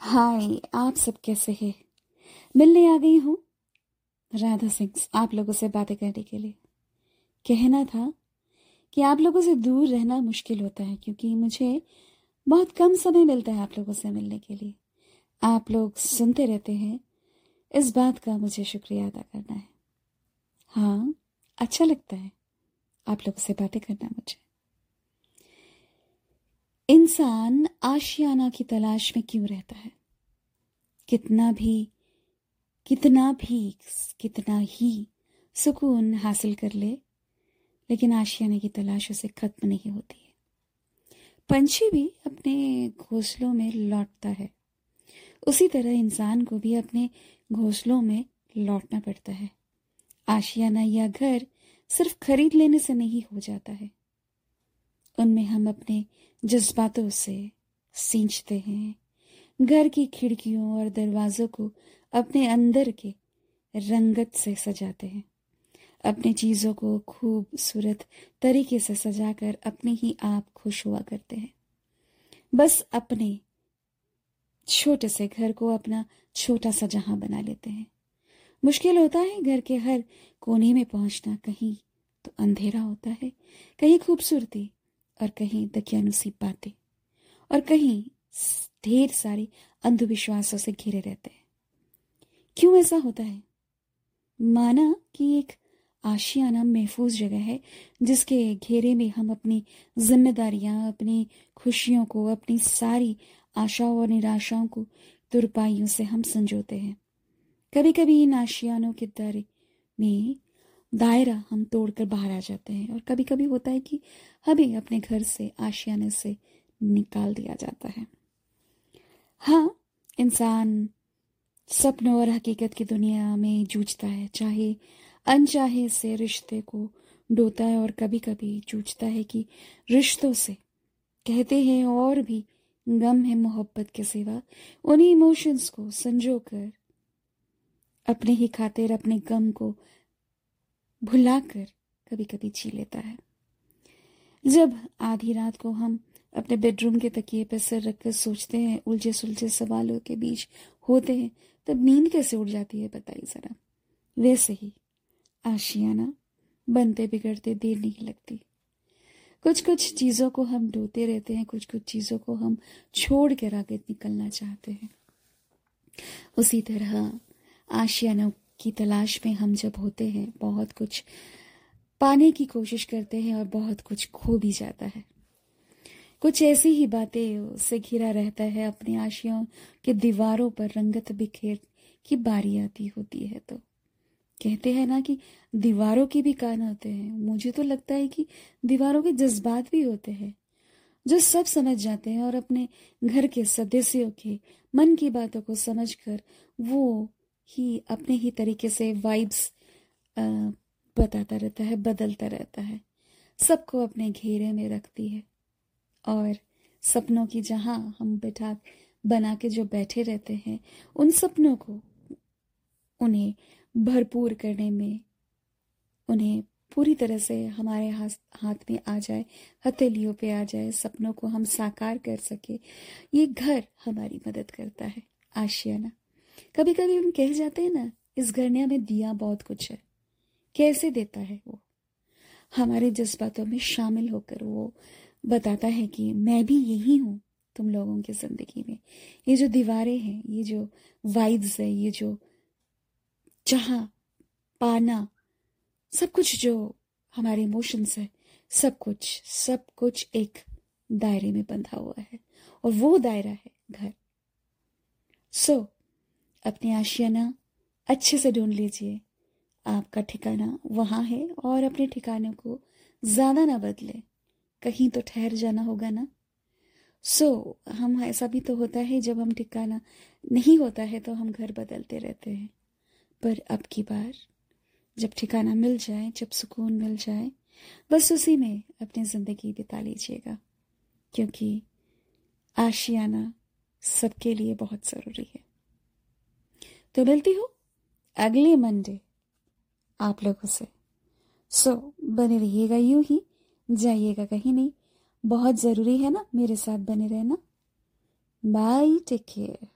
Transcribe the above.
हाय, आप सब कैसे हैं? मिलने आ गई हूँ। राधा सिंह, आप लोगों से बातें करने के लिए। कहना था कि आप लोगों से दूर रहना मुश्किल होता है, क्योंकि मुझे बहुत कम समय मिलता है आप लोगों से मिलने के लिए। आप लोग सुनते रहते हैं। इस बात का मुझे शुक्रिया अदा करना है। हाँ अच्छा लगता है आप लोगों से बातें करना मुझे। इंसान आशियाना की तलाश में क्यों रहता है? कितना भी कितना भी, कितना ही सुकून हासिल कर ले, लेकिन आशियाने की तलाश उसे खत्म नहीं होती है। पंछी भी अपने घोंसलों में लौटता है। उसी तरह इंसान को भी अपने घोंसलों में लौटना पड़ता है। आशियाना या घर सिर्फ़ खरीद लेने से नहीं हो जाता है। उनमें हम अपने जज्बातों से सींचते हैं। घर की खिड़कियों और दरवाजों को अपने अंदर के रंगत से सजाते हैं। अपने चीज़ों को खूबसूरत तरीके से सजाकर अपने ही आप खुश हुआ करते हैं। बस अपने छोटे से घर को अपना छोटा सा जहाँ बना लेते हैं। मुश्किल होता है घर के हर कोने में पहुँचना, कहीं तो अंधेरा होता है, कहीं खूबसूरती और कहीं दकियानुसी बातें, और कहीं ढेर सारे अंधविश्वासों से घिरे रहते हैं। क्यों ऐसा होता है? माना कि एक आशियाना महफूज जगह है, जिसके घेरे में हम अपनी जिम्मेदारियाँ, अपनी खुशियों को, अपनी सारी आशाओं और निराशाओं को तुरपाइयों से हम संजोते हैं। कभी कभी इन आशियानों के दायरे में दायरा हम तोड़कर बाहर आ जाते हैं और कभी कभी होता है कि हमें अपने घर से, आशियाने से निकाल दिया जाता है। हाँ इंसान सपनों और हकीकत की दुनिया में जूझता है, चाहे अनचाहे से रिश्ते को डोता है और कभी कभी जूझता है कि रिश्तों से कहते हैं और भी गम है मोहब्बत के सिवा, उन्हीं इमोशंस को संजो कर अपने ही खातिर, अपने गम को भुलाकर कभी कभी जी लेता है। जब आधी रात को हम अपने बेडरूम के तकिए पर सिर रखकर सोचते हैं उलझे सुलझे सवालों के बीच होते हैं, तब नींद कैसे उड़ जाती है बताइए जरा। वैसे ही आशियाना बनते बिगड़ते देर नहीं लगती। कुछ कुछ चीज़ों को हम ढोते रहते हैं कुछ कुछ चीज़ों को हम छोड़ कर आगे निकलना चाहते हैं। उसी तरह आशियाना की तलाश में हम जब होते हैं, बहुत कुछ पाने की कोशिश करते हैं और बहुत कुछ खो भी जाता है। कुछ ऐसी ही बातें उससे घिरा रहता है, अपनी आशियों के दीवारों पर रंगत बिखेर की बारी आती होती है तो। कहते हैं ना कि दीवारों के भी कान होते हैं। मुझे तो लगता है कि दीवारों के जज्बात भी होते हैं, जो सब समझ जाते हैं और अपने घर के सदस्यों के मन की बातों को समझकर वो ही अपने ही तरीके से वाइब्स बताता रहता है, बदलता रहता है। सबको अपने घेरे में रखती है। और सपनों की जहाँ हम बैठा, बना के जो बैठे रहते हैं, उन सपनों को उन्हें भरपूर करने में, उन्हें पूरी तरह से हमारे हाथ हाथ में आ जाए, हथेलियों पे आ जाए, सपनों को हम साकार कर सके, ये घर हमारी मदद करता है। आशियाना। कभी कभी हम कह जाते हैं ना इस घर ने हमें दिया बहुत कुछ है। कैसे देता है वो? हमारे जज्बातों में शामिल होकर वो बताता है कि मैं भी यही हूँ तुम लोगों की ज़िंदगी में। ये जो दीवारें हैं ये जो वाइब्स है ये जो चाह पाना सब कुछ जो हमारे इमोशंस है सब कुछ सब कुछ एक दायरे में बंधा हुआ है और वो दायरा है घर। सो so, अपने आशियाना अच्छे से ढूंढ लीजिए। आपका ठिकाना वहाँ है और अपने ठिकाने को ज़्यादा ना बदले। कहीं तो ठहर जाना होगा ना। सो so, हम ऐसा भी तो होता है जब हम ठिकाना नहीं होता है तो हम घर बदलते रहते हैं। पर अब की बार जब ठिकाना मिल जाए जब सुकून मिल जाए बस उसी में अपनी ज़िंदगी बिता लीजिएगा। क्योंकि आशियाना सबके लिए बहुत ज़रूरी है। तो मिलती हूँ अगले मंडे आप लोगों से। सो so, बने रहिएगा यूँ ही जाइएगा कहीं नहीं। बहुत ज़रूरी है ना मेरे साथ बने रहना। Bye take care